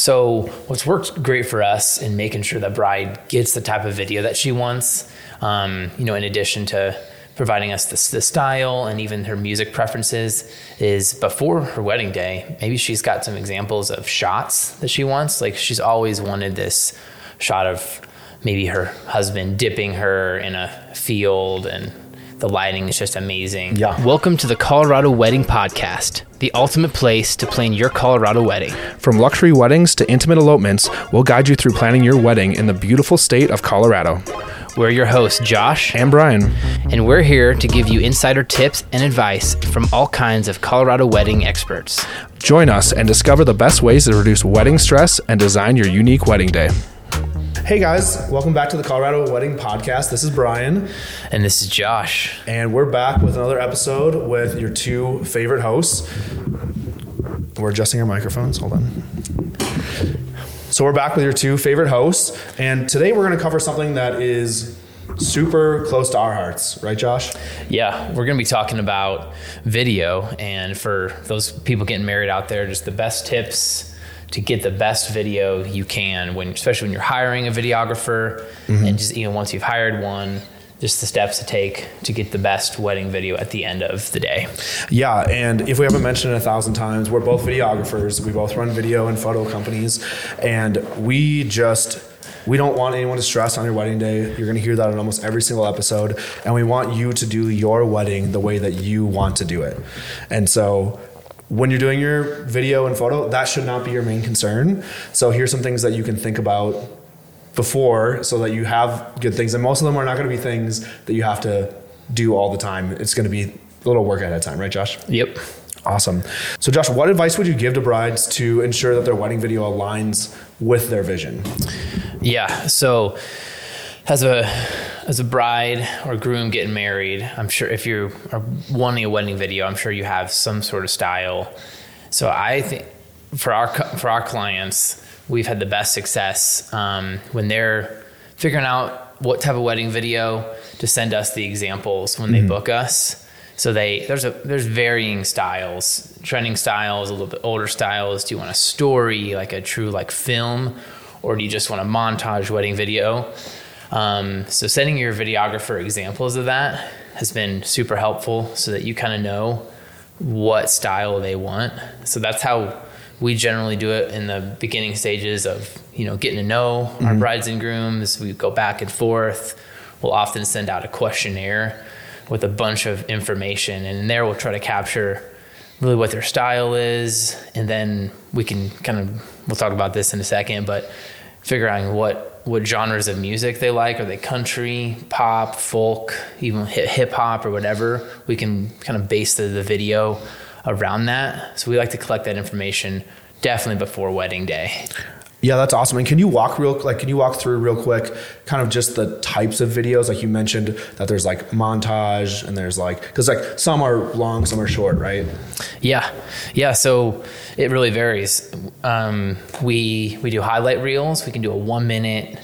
So, what's worked great for us in making sure the bride gets the type of video that she wants, um, you know, in addition to providing us the, the, style and even her music preferences, is before her wedding day, maybe she's got some examples of shots that she wants. Like, she's always wanted this shot of maybe her husband dipping her in a field and the lighting is just amazing. Yeah. Welcome to the Colorado Wedding Podcast, the ultimate place to plan your Colorado wedding. From luxury weddings to intimate elopements, we'll guide you through planning your wedding in the beautiful state of Colorado. We're your hosts, Josh and Bryan, and we're here to give you insider tips and advice from all kinds of Colorado wedding experts. Join us and discover the best ways to reduce wedding stress and design your unique wedding day. Hey guys, welcome back to the Colorado Wedding Podcast. This is Bryan. And this is Josh. And we're back with another episode with your two favorite hosts. We're adjusting our microphones. Hold on. So we're back with your two favorite hosts. And today we're going to cover something that is super close to our hearts, right, Josh? Yeah, we're going to be talking about video. And for those people getting married out there, just the best tips to get the best video you can when especially when you're hiring a videographer mm-hmm. and just you know once you've hired one just the steps to take to get the best wedding video at the end of the day. Yeah, and if we haven't mentioned it a thousand times, we're both videographers. We both run video and photo companies, and we just we don't want anyone to stress on your wedding day. You're going to hear that in almost every single episode, and we want you to do your wedding the way that you want to do it. And so when you're doing your video and photo, that should not be your main concern. So here's some things that you can think about before so that you have good things. And most of them are not going to be things that you have to do all the time. It's going to be a little work ahead of time, right, Josh? Yep. Awesome. So, Josh, what advice would you give to brides to ensure that their wedding video aligns with their vision? Yeah. So, as a as a bride or groom getting married, I'm sure if you are wanting a wedding video, I'm sure you have some sort of style. So I think for our for our clients, we've had the best success um, when they're figuring out what type of wedding video to send us the examples when mm-hmm. they book us. So they there's a there's varying styles, trending styles, a little bit older styles. Do you want a story like a true like film, or do you just want a montage wedding video? Um, so sending your videographer examples of that has been super helpful so that you kind of know what style they want. So that's how we generally do it in the beginning stages of you know getting to know mm-hmm. our brides and grooms. We go back and forth. We'll often send out a questionnaire with a bunch of information, and in there we'll try to capture really what their style is, and then we can kind of we'll talk about this in a second, but figuring what what genres of music they like. Are they country, pop, folk, even hip hop or whatever? We can kind of base the, the video around that. So we like to collect that information definitely before wedding day. Yeah, that's awesome. And can you walk real like can you walk through real quick kind of just the types of videos like you mentioned that there's like montage and there's like cuz like some are long, some are short, right? Yeah. Yeah, so it really varies. Um, we we do highlight reels, we can do a 1 minute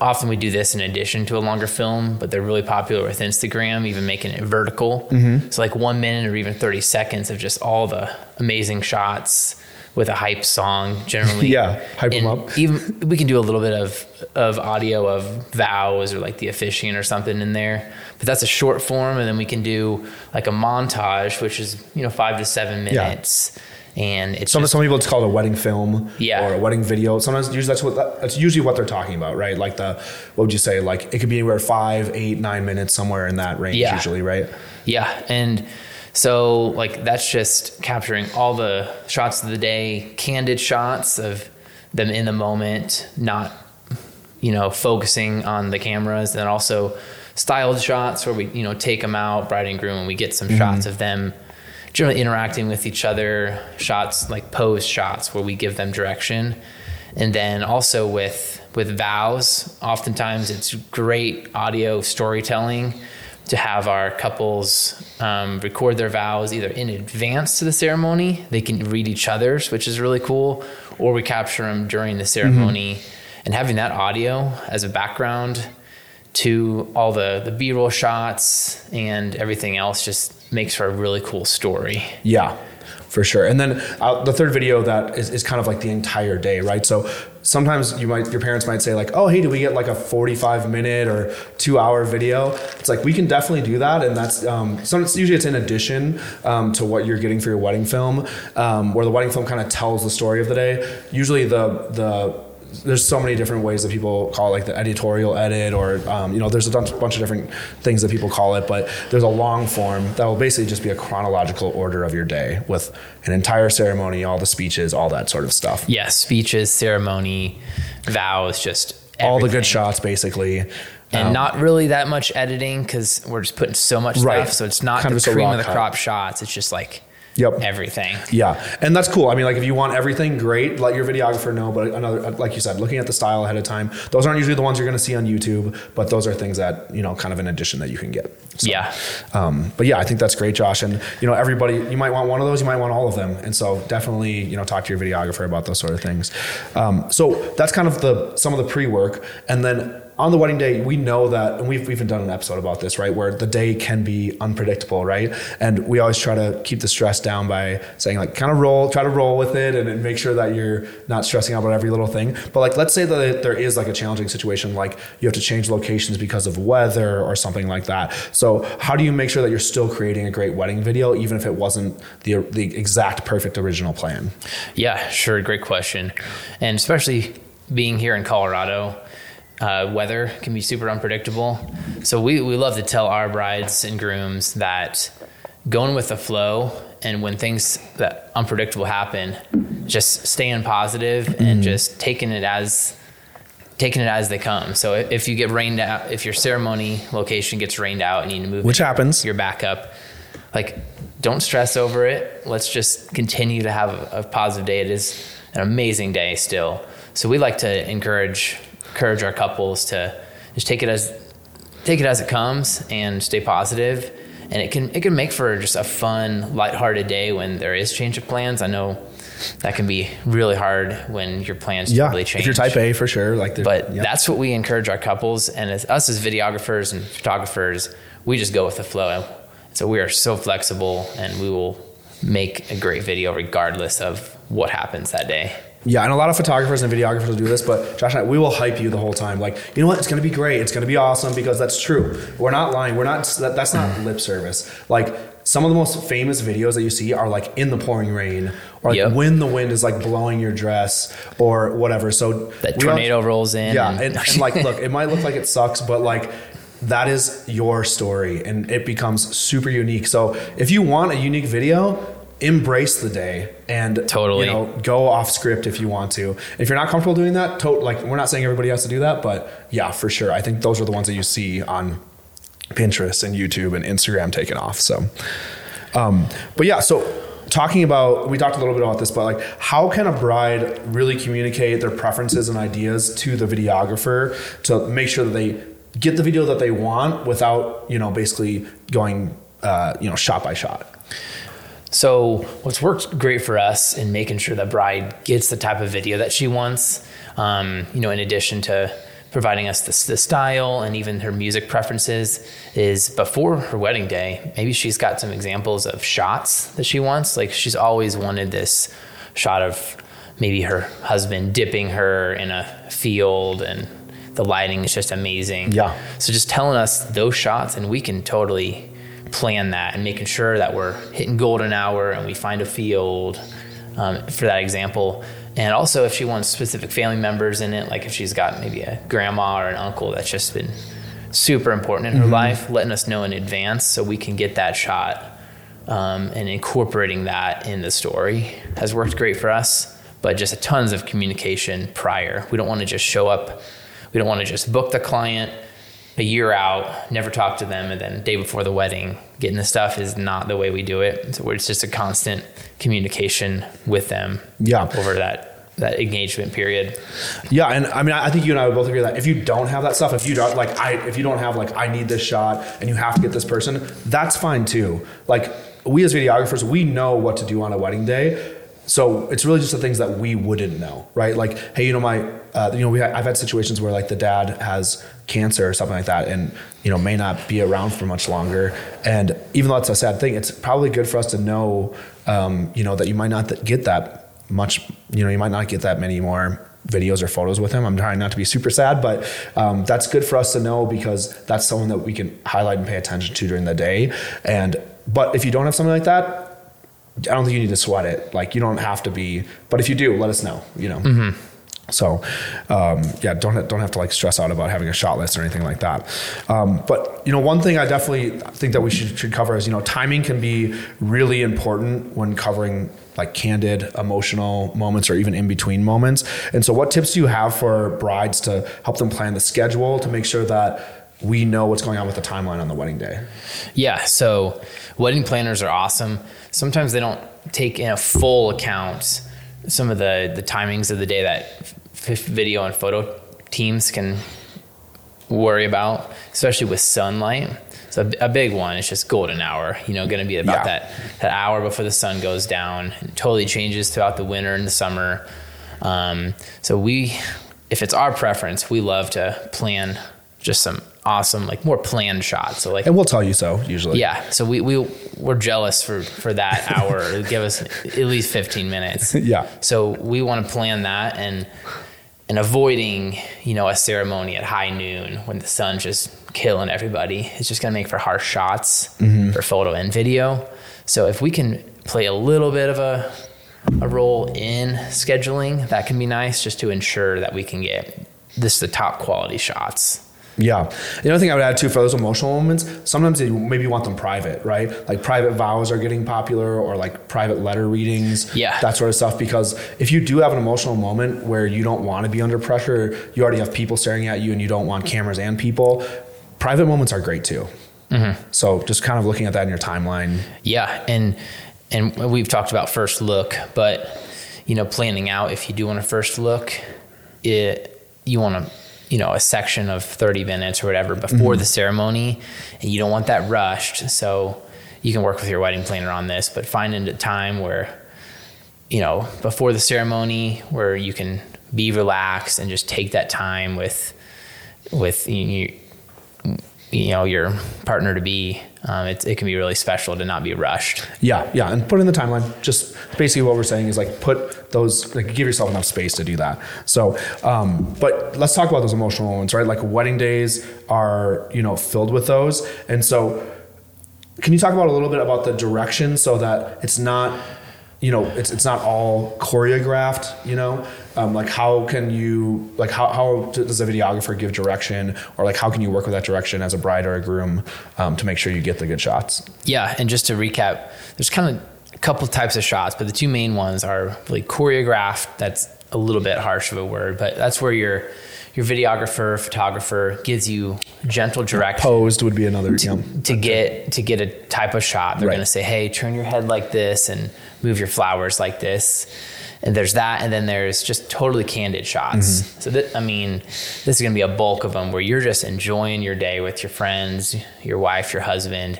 often we do this in addition to a longer film, but they're really popular with Instagram, even making it vertical. Mm-hmm. So like 1 minute or even 30 seconds of just all the amazing shots with a hype song generally. yeah, hype and them up. even we can do a little bit of of audio of vows or like the officiant or something in there. But that's a short form, and then we can do like a montage, which is you know five to seven minutes. Yeah. And it's some just, some people it's called a wedding film, yeah. or a wedding video. Sometimes usually that's what that's usually what they're talking about, right? Like the what would you say? Like it could be anywhere five, eight, nine minutes, somewhere in that range, yeah. usually, right? Yeah, and so like that's just capturing all the shots of the day, candid shots of them in the moment, not you know focusing on the cameras, and also styled shots where we you know take them out, bride and groom, and we get some mm-hmm. shots of them generally interacting with each other, shots like pose shots where we give them direction, and then also with with vows, oftentimes it's great audio storytelling to have our couples um, record their vows either in advance to the ceremony. They can read each other's, which is really cool, or we capture them during the ceremony. Mm-hmm. And having that audio as a background to all the, the B roll shots and everything else just makes for a really cool story. Yeah for sure. And then uh, the third video that is, is kind of like the entire day, right? So sometimes you might your parents might say like, "Oh, hey, do we get like a 45 minute or 2 hour video?" It's like we can definitely do that and that's um so it's usually it's in addition um, to what you're getting for your wedding film um, where the wedding film kind of tells the story of the day. Usually the the there's so many different ways that people call it, like the editorial edit, or um, you know, there's a bunch, of different things that people call it. But there's a long form that will basically just be a chronological order of your day with an entire ceremony, all the speeches, all that sort of stuff. Yeah, speeches, ceremony, vows, just All the good shots, basically. and Um, not really that much editing because we're just putting so much Right. stuff. So it's not Kind the of cream of the cut. crop shots. It's just like Yep. everything. Yeah, and that's cool. I mean, like if you want everything, great. Let your videographer know. But another, like you said, looking at the style ahead of time, those aren't usually the ones you're going to see on YouTube. But those are things that you know, kind of an addition that you can get. So, Yeah. Um, but yeah, I think that's great, Josh. And you know, everybody, you might want one of those, you might want all of them. And so definitely, you know, talk to your videographer about those sort of things. Um, so that's kind of the some of the pre-work, and then on the wedding day, we know that, and we've even done an episode about this, right? Where the day can be unpredictable, right? And we always try to keep the stress down by saying, like, kind of roll, try to roll with it and, and make sure that you're not stressing out about every little thing. But like, let's say that there is like a challenging situation, like you have to change locations because of weather or something like that. So, how do you make sure that you're still creating a great wedding video, even if it wasn't the, the exact perfect original plan? Yeah, sure. Great question. And especially being here in Colorado, uh, weather can be super unpredictable. So we, we love to tell our brides and grooms that going with the flow and when things that unpredictable happen, just staying positive and just taking it as taking it as they come. So if if you get rained out, if your ceremony location gets rained out and you need to move Which your- happens. your backup, like don't stress over it. Let's just continue to have a, a positive day. It is an amazing day still. So we like to encourage encourage our couples to just take it as take it as it comes and stay positive. And it can it can make for just a fun, lighthearted day when there is change of plans. I know that can be really hard when your plans Yeah, totally change. if you're type A for sure, like, But yeah. that's what we encourage our couples and as us as videographers and photographers, we just go with the flow. So we are so flexible and we will make a great video regardless of what happens that day. Yeah, and a lot of photographers and videographers will do this, but Josh and I, we will hype you the whole time. Like, you know what? It's going to be great. It's going to be awesome because that's true. We're not lying. We're not. That, that's not lip service. Like some of the most famous videos that you see are like in the pouring rain, or like Yep. when the wind is like blowing your dress, or whatever. So That tornado rolls in. Yeah, and- and, and like, look, it might look like it sucks, but like. That is your story, and it becomes super unique. So, if you want a unique video, embrace the day and Totally. you know go off script if you want to. If you're not comfortable doing that, to- like we're not saying everybody has to do that, but yeah, for sure. I think those are the ones that you see on Pinterest and YouTube and Instagram taking off. So, um, but yeah, so talking about we talked a little bit about this, but like how can a bride really communicate their preferences and ideas to the videographer to make sure that they get the video that they want without you know basically going uh, you know shot by shot. So, what's worked great for us in making sure that bride gets the type of video that she wants, um, you know, in addition to providing us the, the style and even her music preferences, is before her wedding day, maybe she's got some examples of shots that she wants. Like, she's always wanted this shot of maybe her husband dipping her in a field and the lighting is just amazing. Yeah. So just telling us those shots, and we can totally plan that and making sure that we're hitting golden hour and we find a field um, for that example. And also, if she wants specific family members in it, like if she's got maybe a grandma or an uncle that's just been super important in her life, letting us know in advance so we can get that shot um, and incorporating that in the story has worked great for us. But just a tons of communication prior. We don't want to just show up. We don't want to just book the client a year out, never talk to them, and then day before the wedding, getting the stuff is not the way we do it. So it's just a constant communication with them. Yeah. Over that that engagement period. Yeah, and I mean, I think you and I would both agree that if you don't have that stuff, if you don't like, I if you don't have like, I need this shot, and you have to get this person, that's fine too. Like we as videographers, we know what to do on a wedding day. So it's really just the things that we wouldn't know, right? Like, hey, you know, my, uh, you know, we I've had situations where like the dad has cancer or something like that, and you know, may not be around for much longer. And even though it's a sad thing, it's probably good for us to know um, you know, that you might not get that much, you know, you might not get that many more videos or photos with him. I'm trying not to be super sad, but um, that's good for us to know because that's someone that we can highlight and pay attention to during the day. And but if you don't have something like that, I don't think you need to sweat it. Like you don't have to be, but if you do, let us know. You know. Mm-hmm. So, um, yeah, don't don't have to like stress out about having a shot list or anything like that. Um, but you know, one thing I definitely think that we should should cover is you know timing can be really important when covering like candid emotional moments or even in between moments. And so, what tips do you have for brides to help them plan the schedule to make sure that we know what's going on with the timeline on the wedding day? Yeah, so wedding planners are awesome. Sometimes they don't take in a full account some of the the timings of the day that f- video and photo teams can worry about, especially with sunlight. So a, a big one is just golden hour. You know, going to be about Yeah. that that hour before the sun goes down. It totally changes throughout the winter and the summer. Um, so we, if it's our preference, we love to plan just some awesome, like more planned shots. So like And we'll tell you so usually. yeah, so we we we're jealous for for that hour. Give us at least fifteen minutes. Yeah. So we want to plan that and and avoiding you know a ceremony at high noon when the sun's just killing everybody. It's just gonna make for harsh shots mm-hmm. for photo and video. So if we can play a little bit of a a role in scheduling, that can be nice just to ensure that we can get this the top quality shots. Yeah. The other thing I would add too for those emotional moments, sometimes you maybe want them private, right? Like private vows are getting popular or like private letter readings, Yeah. that sort of stuff. Because if you do have an emotional moment where you don't want to be under pressure, you already have people staring at you and you don't want cameras and people, private moments are great too. Mm-hmm. So just kind of looking at that in your timeline. Yeah, and and we've talked about first look, but you know, planning out if you do want a first look, it you want to you know a section of 30 minutes or whatever before mm-hmm. the ceremony, and you don't want that rushed. So you can work with your wedding planner on this, but finding a time where you know before the ceremony where you can be relaxed and just take that time with with you, you know your partner to be um, it, it can be really special to not be rushed Yeah, yeah, and put in the timeline. Just basically what we're saying is like put those, like give yourself enough space to do that. So, um, but let's talk about those emotional moments, right? Like wedding days are, you know, filled with those, and so can you talk about a little bit about the direction so that it's not, you know, it's it's not all choreographed, you know? Um, like how can you like how, how does a videographer give direction? Or like how can you work with that direction as a bride or a groom um, to make sure you get the good shots? Yeah and just to recap there's kind of a couple types of shots but the two main ones are really choreographed. That's a little bit harsh of a word but that's where your your videographer photographer gives you gentle direction posed would be another yeah. to get to get a type of shot. They're Right. going to say hey turn your head like this and move your flowers like this. And there's that and then there's just totally candid shots. Mm-hmm. so that i mean this is going to be a bulk of them where you're just enjoying your day with your friends your wife your husband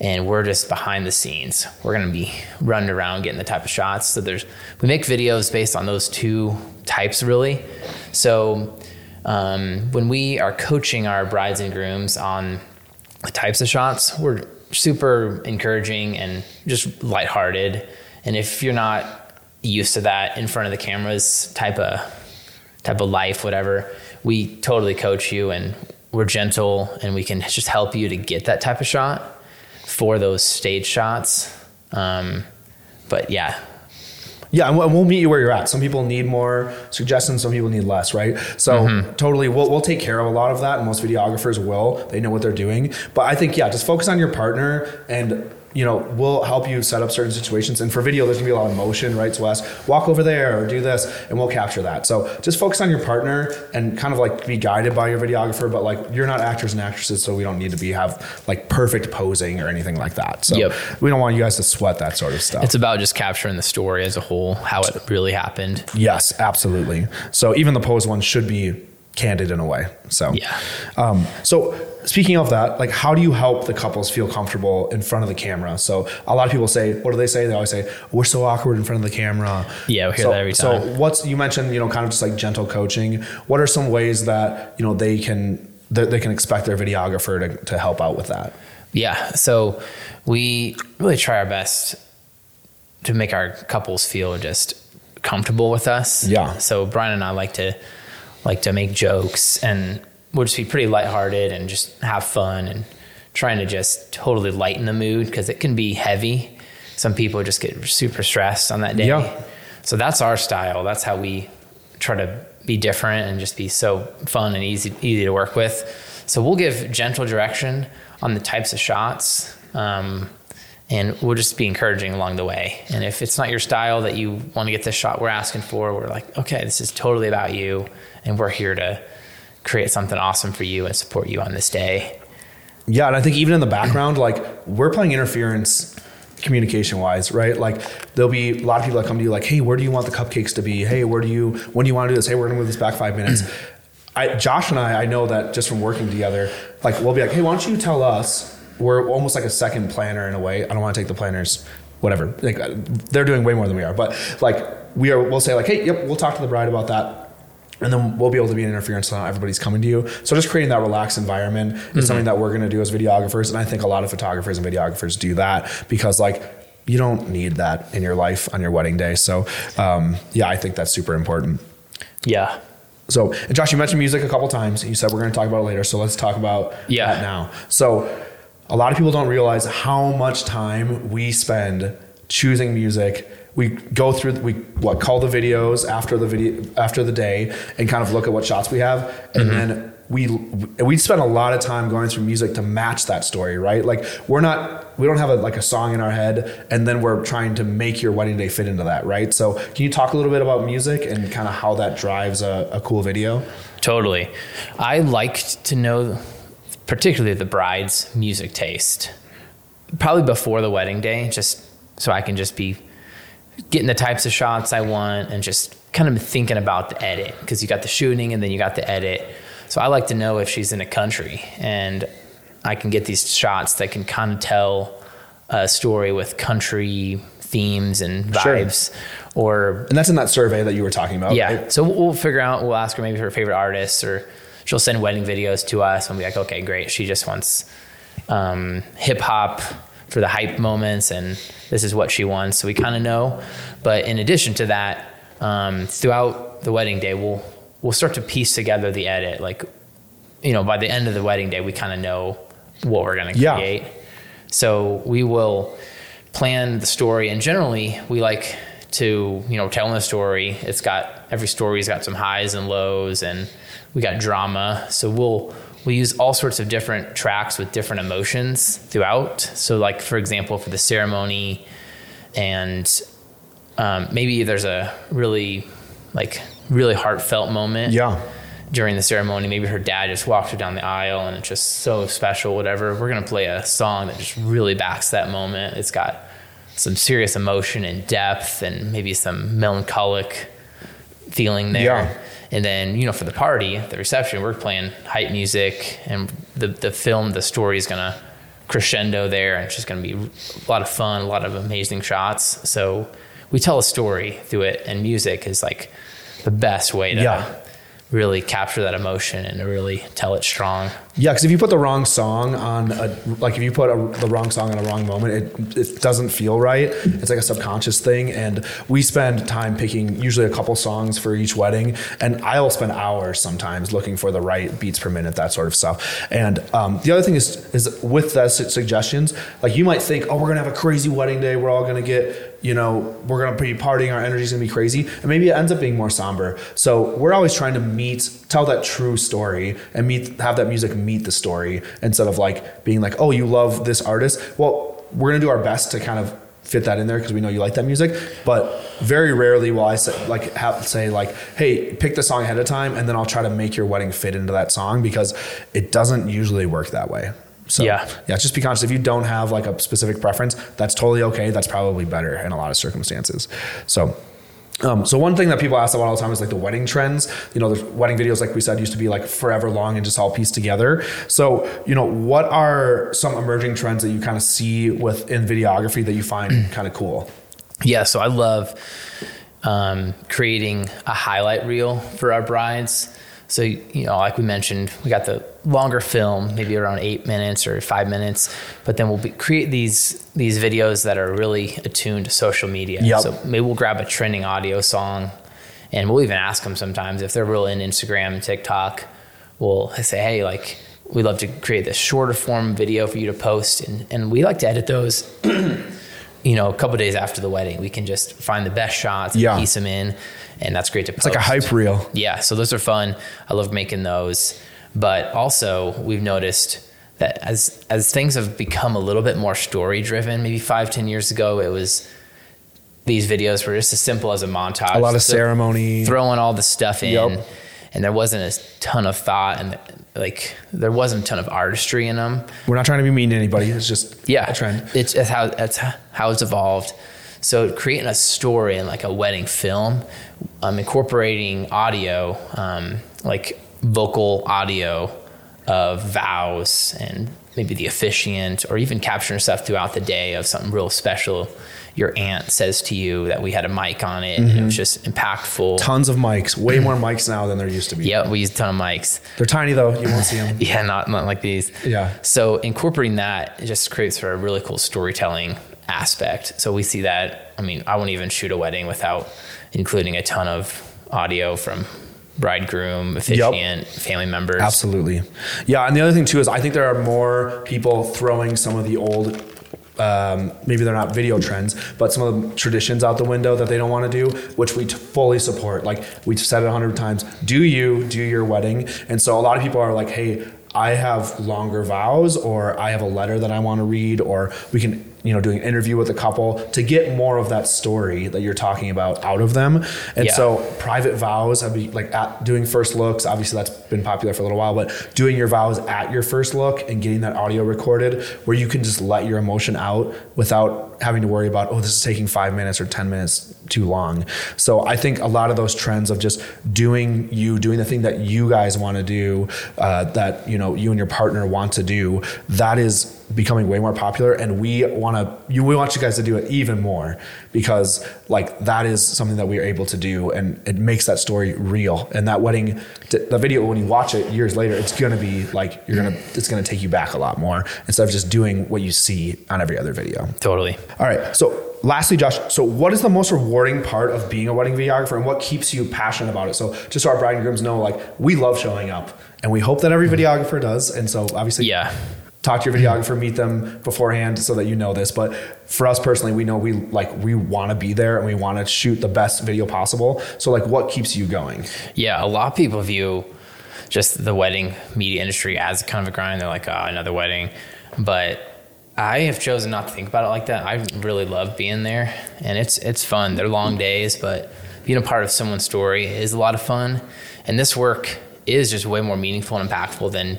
and we're just behind the scenes. We're going to be running around getting the type of shots. So there's we make videos based on those two types really. So um, when we are coaching our brides and grooms on the types of shots, we're super encouraging and just lighthearted. And if you're not used to that in front of the cameras type of type of life, whatever, we totally coach you and we're gentle and we can just help you to get that type of shot for those stage shots. Um, but yeah, Yeah, and we'll, meet you where you're at. Some people need more suggestions, some people need less, right? So mm-hmm. totally, we'll, we'll take care of a lot of that, and most videographers will. They know what they're doing. But I think, yeah, just focus on your partner and you know, we'll help you set up certain situations. And for video, there's gonna be a lot of motion, right? So we'll ask, walk over there or do this, and we'll capture that. So just focus on your partner and kind of like be guided by your videographer, but like you're not actors and actresses, so we don't need to be have like perfect posing or anything like that. So Yep. we don't want you guys to sweat that sort of stuff. it's about just capturing the story as a whole, how it really happened. Yes, absolutely. So even the pose one should be candid in a way. So Yeah. Um, so speaking of that, like how do you help the couples feel comfortable in front of the camera? So a lot of people say, what do they say? They always say, we're so awkward in front of the camera. Yeah, we hear so, that every time. So what's you mentioned, you know, kind of just like gentle coaching. What are some ways that you know they can that they can expect their videographer to, to help out with that? Yeah. So we really try our best to make our couples feel just comfortable with us. Yeah. So Bryan and I like to like to make jokes and we'll just be pretty lighthearted and just have fun and trying to just totally lighten the mood because it can be heavy. Some people just get super stressed on that day. Yeah. So that's our style. That's how we try to be different and just be so fun and easy easy to work with. So we'll give gentle direction on the types of shots. Um, and we'll just be encouraging along the way. And if it's not your style that you want to get the shot we're asking for, we're like, okay, this is totally about you, and we're here to create something awesome for you and support you on this day. Yeah, and I think even in the background, like we're playing interference communication wise, right? Like there'll be a lot of people that come to you like, hey, where do you want the cupcakes to be? Hey, where do you when do you want to do this? Hey, we're gonna move this back five minutes. I, Josh and I, I know that just from working together, like we'll be like, hey, why don't you tell us? We're almost like a second planner in a way. I don't want to take the planners, whatever. Like they're doing way more than we are, but like we are. We'll say like, hey, yep, we'll talk to the bride about that and then we'll be able to be an interference so not everybody's coming to you. So just creating that relaxed environment is Mm-hmm. something that we're going to do as videographers, and I think a lot of photographers and videographers do that because like you don't need that in your life on your wedding day. So um, yeah, I think that's super important. Yeah. So Josh, you mentioned music a couple times. You said we're going to talk about it later, so let's talk about Yeah. that now. So a lot of people don't realize how much time we spend choosing music. We go through we what call the videos after the video after the day and kind of look at what shots we have, and mm-hmm. then we we spend a lot of time going through music to match that story, right? Like we're not we don't have a, like a song in our head, and then we're trying to make your wedding day fit into that, right? So can you talk a little bit about music and kind of how that drives a, a cool video? Totally. I like to know, particularly the bride's music taste, probably before the wedding day, just so I can just be getting the types of shots I want and just kind of thinking about the edit because you got the shooting and then you got the edit. So I like to know if she's in a country and I can get these shots that can kind of tell a story with country themes and vibes Sure. or And that's in that survey that you were talking about. yeah. right? So we'll we'll figure out. We'll ask her maybe her favorite artists, or she'll send wedding videos to us, and we'll be like, okay, great. She just wants um, hip hop for the hype moments, and this is what she wants. So we kind of know. But in addition to that, um, throughout the wedding day, we'll we'll start to piece together the edit. Like, you know, by the end of the wedding day, we kind of know what we're going to Yeah. create. So we will plan the story, and generally we like to, you know, telling the story. It's got every story's got some highs and lows, and we got drama. So we'll we use all sorts of different tracks with different emotions throughout. So, like for example, for the ceremony, and um, maybe there's a really like really heartfelt moment Yeah. during the ceremony. Maybe her dad just walked her down the aisle and it's just so special, whatever. We're going to play a song that just really backs that moment. It's got some serious emotion and depth and maybe some melancholic feeling there. Yeah. And then, you know, for the party, the reception, we're playing hype music and the, the film, the story is going to crescendo there and it's just going to be a lot of fun, a lot of amazing shots. So we tell a story through it and music is like the best way to Yeah. Really capture that emotion and really tell it strong. Yeah, because if you put the wrong song on, a, like if you put a, the wrong song on a wrong moment, it, it doesn't feel right. It's like a subconscious thing. And we spend time picking usually a couple songs for each wedding. And I'll spend hours sometimes looking for the right beats per minute, that sort of stuff. And um, the other thing is, is with the suggestions, like you might think, oh, we're to have a crazy wedding day. We're all to get, you know, we're to be partying. Our energy's to be crazy. And maybe it ends up being more somber. So we're always trying to meet, tell that true story and meet, have that music meet the story instead of like being like, oh, you love this artist. Well, we're to do our best to kind of fit that in there because we know you like that music. But very rarely will I say, like have say like, hey, pick the song ahead of time, and then I'll try to make your wedding fit into that song because it doesn't usually work that way. So Yeah. yeah, just be conscious. If you don't have like a specific preference, that's totally okay. That's probably better in a lot of circumstances. So. Um, so one thing that people ask about all the time is like the wedding trends. You know, the wedding videos, like we said, used to be like forever long and just all pieced together. So, you know, what are some emerging trends that you kind of see within videography that you find kind of cool? Yeah, so I love um, creating a highlight reel for our brides. So, you know, like we mentioned, we got the longer film, maybe around eight minutes or five minutes, but then we'll be, create these these videos that are really attuned to social media. Yep. So maybe we'll grab a trending audio song, and we'll even ask them sometimes if they're really in Instagram and TikTok. We'll say, hey, like we'd love to create this shorter form video for you to post, and and we like to edit those. you know, a couple days after the wedding, we can just find the best shots, and Yeah. piece them in, and that's great to put. It's like a hype reel. yeah, so those are fun. I love making those. But also, we've noticed that as as things have become a little bit more story driven, maybe five, ten years ago, it was these videos were just as simple as a montage. A lot of So ceremony. throwing all the stuff in, Yep. And there wasn't a ton of thought and like there wasn't a ton of artistry in them. We're not trying to be mean to anybody. It's just Yeah, a trend. It's, it's how that's how it's evolved. So creating a story in like a wedding film, um, incorporating audio, um, like vocal audio of vows and maybe the officiant, or even capturing stuff throughout the day of something real special. Your aunt says to you that we had a mic on it, and it mm-hmm. was just impactful. Tons of mics. Way more mics now than there used to be. Yeah, we used a ton of mics. They're tiny though. You won't see them. Yeah, not not like these. Yeah. So incorporating that it just creates for a really cool storytelling aspect. So we see that. I mean, I wouldn't even shoot a wedding without including a ton of audio from bridegroom, officiant, family members. Absolutely. Yeah, and the other thing too is I think there are more people throwing some of the old um, maybe they're not video trends, but some of the traditions out the window that they don't want to do, which we t- fully support. Like we've said it a hundred times, do you do your wedding? And so a lot of people are like, hey, I have longer vows, or I have a letter that I want to read, or we can, you know, doing an interview with a couple to get more of that story that you're talking about out of them. And Yeah. so private vows, I'd be like at doing first looks. Obviously, that's been popular for a little while, but doing your vows at your first look and getting that audio recorded where you can just let your emotion out without having to worry about, oh, this is taking five minutes or 10 minutes too long. So I think a lot of those trends of just doing you, doing the thing that you guys want to do, uh, that, you know, you and your partner want to do, that is becoming way more popular and we want to you we want you guys to do it even more because like that is something that we are able to do and it makes that story real and that wedding the video when you watch it years later it's going to be like you're going to it's going to take you back a lot more instead of just doing what you see on every other video Totally. All right so lastly josh so what is the most rewarding part of being a wedding videographer and what keeps you passionate about it so just so our bride and grooms know like we love showing up and we hope that every mm-hmm. videographer does and so obviously Yeah. talk to your videographer, meet them beforehand so that you know this. But for us personally, we know we like we want to be there and we want to shoot the best video possible. So like, what keeps you going? Yeah, a lot of people view just the wedding media industry as kind of a grind. They're like, oh, another wedding. But I have chosen not to think about it like that. I really love being there, and it's it's fun. They're long days, but being a part of someone's story is a lot of fun. And this work is just way more meaningful and impactful than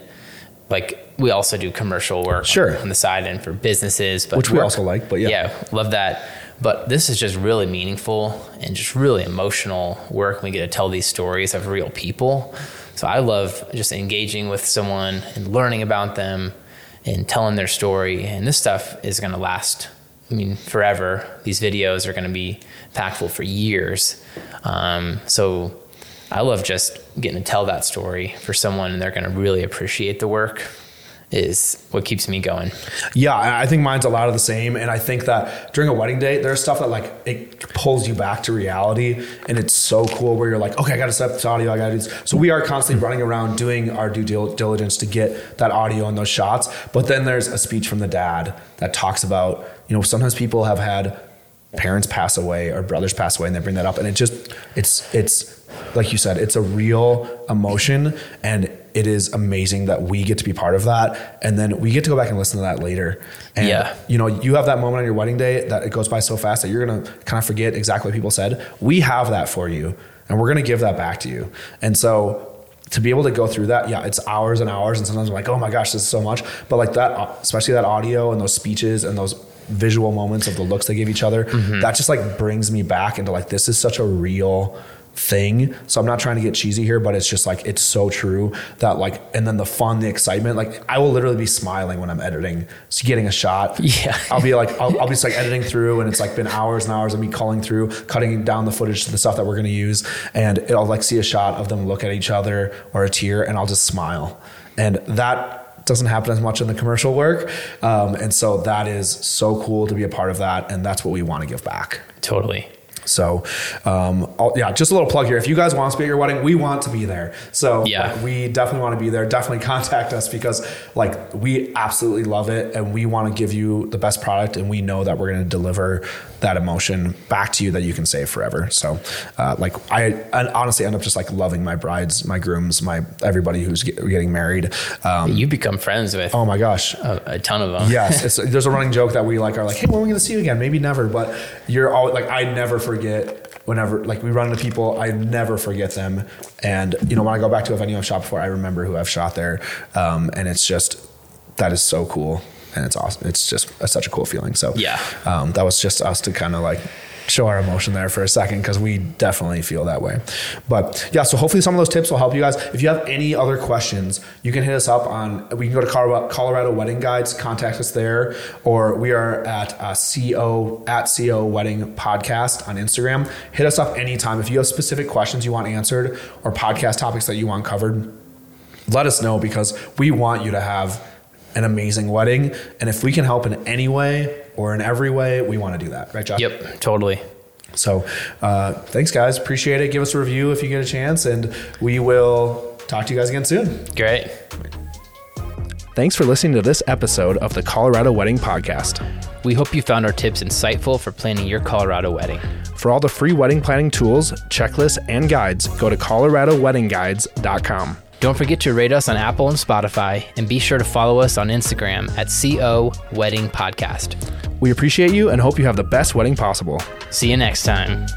like we also do commercial work Sure. on the side and for businesses, but Which we work- also like, but yeah. yeah, love that. But this is just really meaningful and just really emotional work. We get to tell these stories of real people. So I love just engaging with someone and learning about them and telling their story. And this stuff is going to last, I mean, forever. These videos are going to be impactful for years. Um, so I love just getting to tell that story for someone and they're going to really appreciate the work is what keeps me going. Yeah, I think mine's a lot of the same, and I think that during a wedding day, there's stuff that like it pulls you back to reality, and it's so cool where you're like, okay, I got to set up this audio, I got to do this. So we are constantly running around doing our due diligence to get that audio and those shots. But then there's a speech from the dad that talks about, you know, sometimes people have had parents pass away or brothers pass away, and they bring that up, and it just it's it's like you said, it's a real emotion, and it is amazing that we get to be part of that, and then we get to go back and listen to that later. And Yeah. you know, you have that moment on your wedding day that it goes by so fast that you're gonna kind of forget exactly what people said. We have that for you, and we're gonna give that back to you. And so to be able to go through that, yeah, it's hours and hours, and sometimes I'm like, oh my gosh, this is so much. But like that, especially that audio and those speeches and those visual moments of the looks they give each other, mm-hmm. that just like brings me back into like this is such a real thing. So I'm not trying to get cheesy here, but it's just like it's so true that like and then the fun, the excitement, like I will literally be smiling when I'm editing, just getting a shot. Yeah. I'll be like I'll, I'll be just like editing through and it's like been hours and hours of me calling through, cutting down the footage to the stuff that we're gonna use. And I'll like see a shot of them look at each other or a tear and I'll just smile. And that doesn't happen as much in the commercial work. Um, and so that is so cool to be a part of that. And that's what we want to give back. Totally. So, um, I'll- yeah, just a little plug here. If you guys want us to be at your wedding, we want to be there. So, Yeah. like, we definitely want to be there. Definitely contact us because, like, we absolutely love it and we want to give you the best product. And we know that we're going to deliver that emotion back to you that you can save forever. So, uh, like, I, I honestly end up just like loving my brides, my grooms, my everybody who's get, getting married. Um, You become friends with oh my gosh, a, a ton of them. yes, it's, there's a running joke that we like are like, hey, when are we going to see you again? Maybe never, but you're always like, I never forget whenever like we run into people, I never forget them. And you know, when I go back to a venue I've shot before, I remember who I've shot there, um, and it's just that is so cool and it's awesome. It's just a, such a cool feeling. So Yeah. um, that was just us to kind of like show our emotion there for a second because we definitely feel that way. But yeah, so hopefully some of those tips will help you guys. If you have any other questions, you can hit us up on. We can go to Colorado, Wedding Guides, contact us there, or we are at uh, co at co Wedding Podcast on Instagram. Hit us up anytime if you have specific questions you want answered or podcast topics that you want covered let us know because we want you to have an amazing wedding. And if we can help in any way or in every way, we want to do that. Right, Josh? Yep. Totally. So uh, thanks, guys. Appreciate it. Give us a review if you get a chance. And we will talk to you guys again soon. Great. Thanks for listening to this episode of the Colorado Wedding Podcast. We hope you found our tips insightful for planning your Colorado wedding. For all the free wedding planning tools, checklists, and guides, go to coloradoweddingguides.com. Don't forget to rate us on Apple and Spotify, and be sure to follow us on Instagram at CO Wedding Podcast. We appreciate you and hope you have the best wedding possible. See you next time.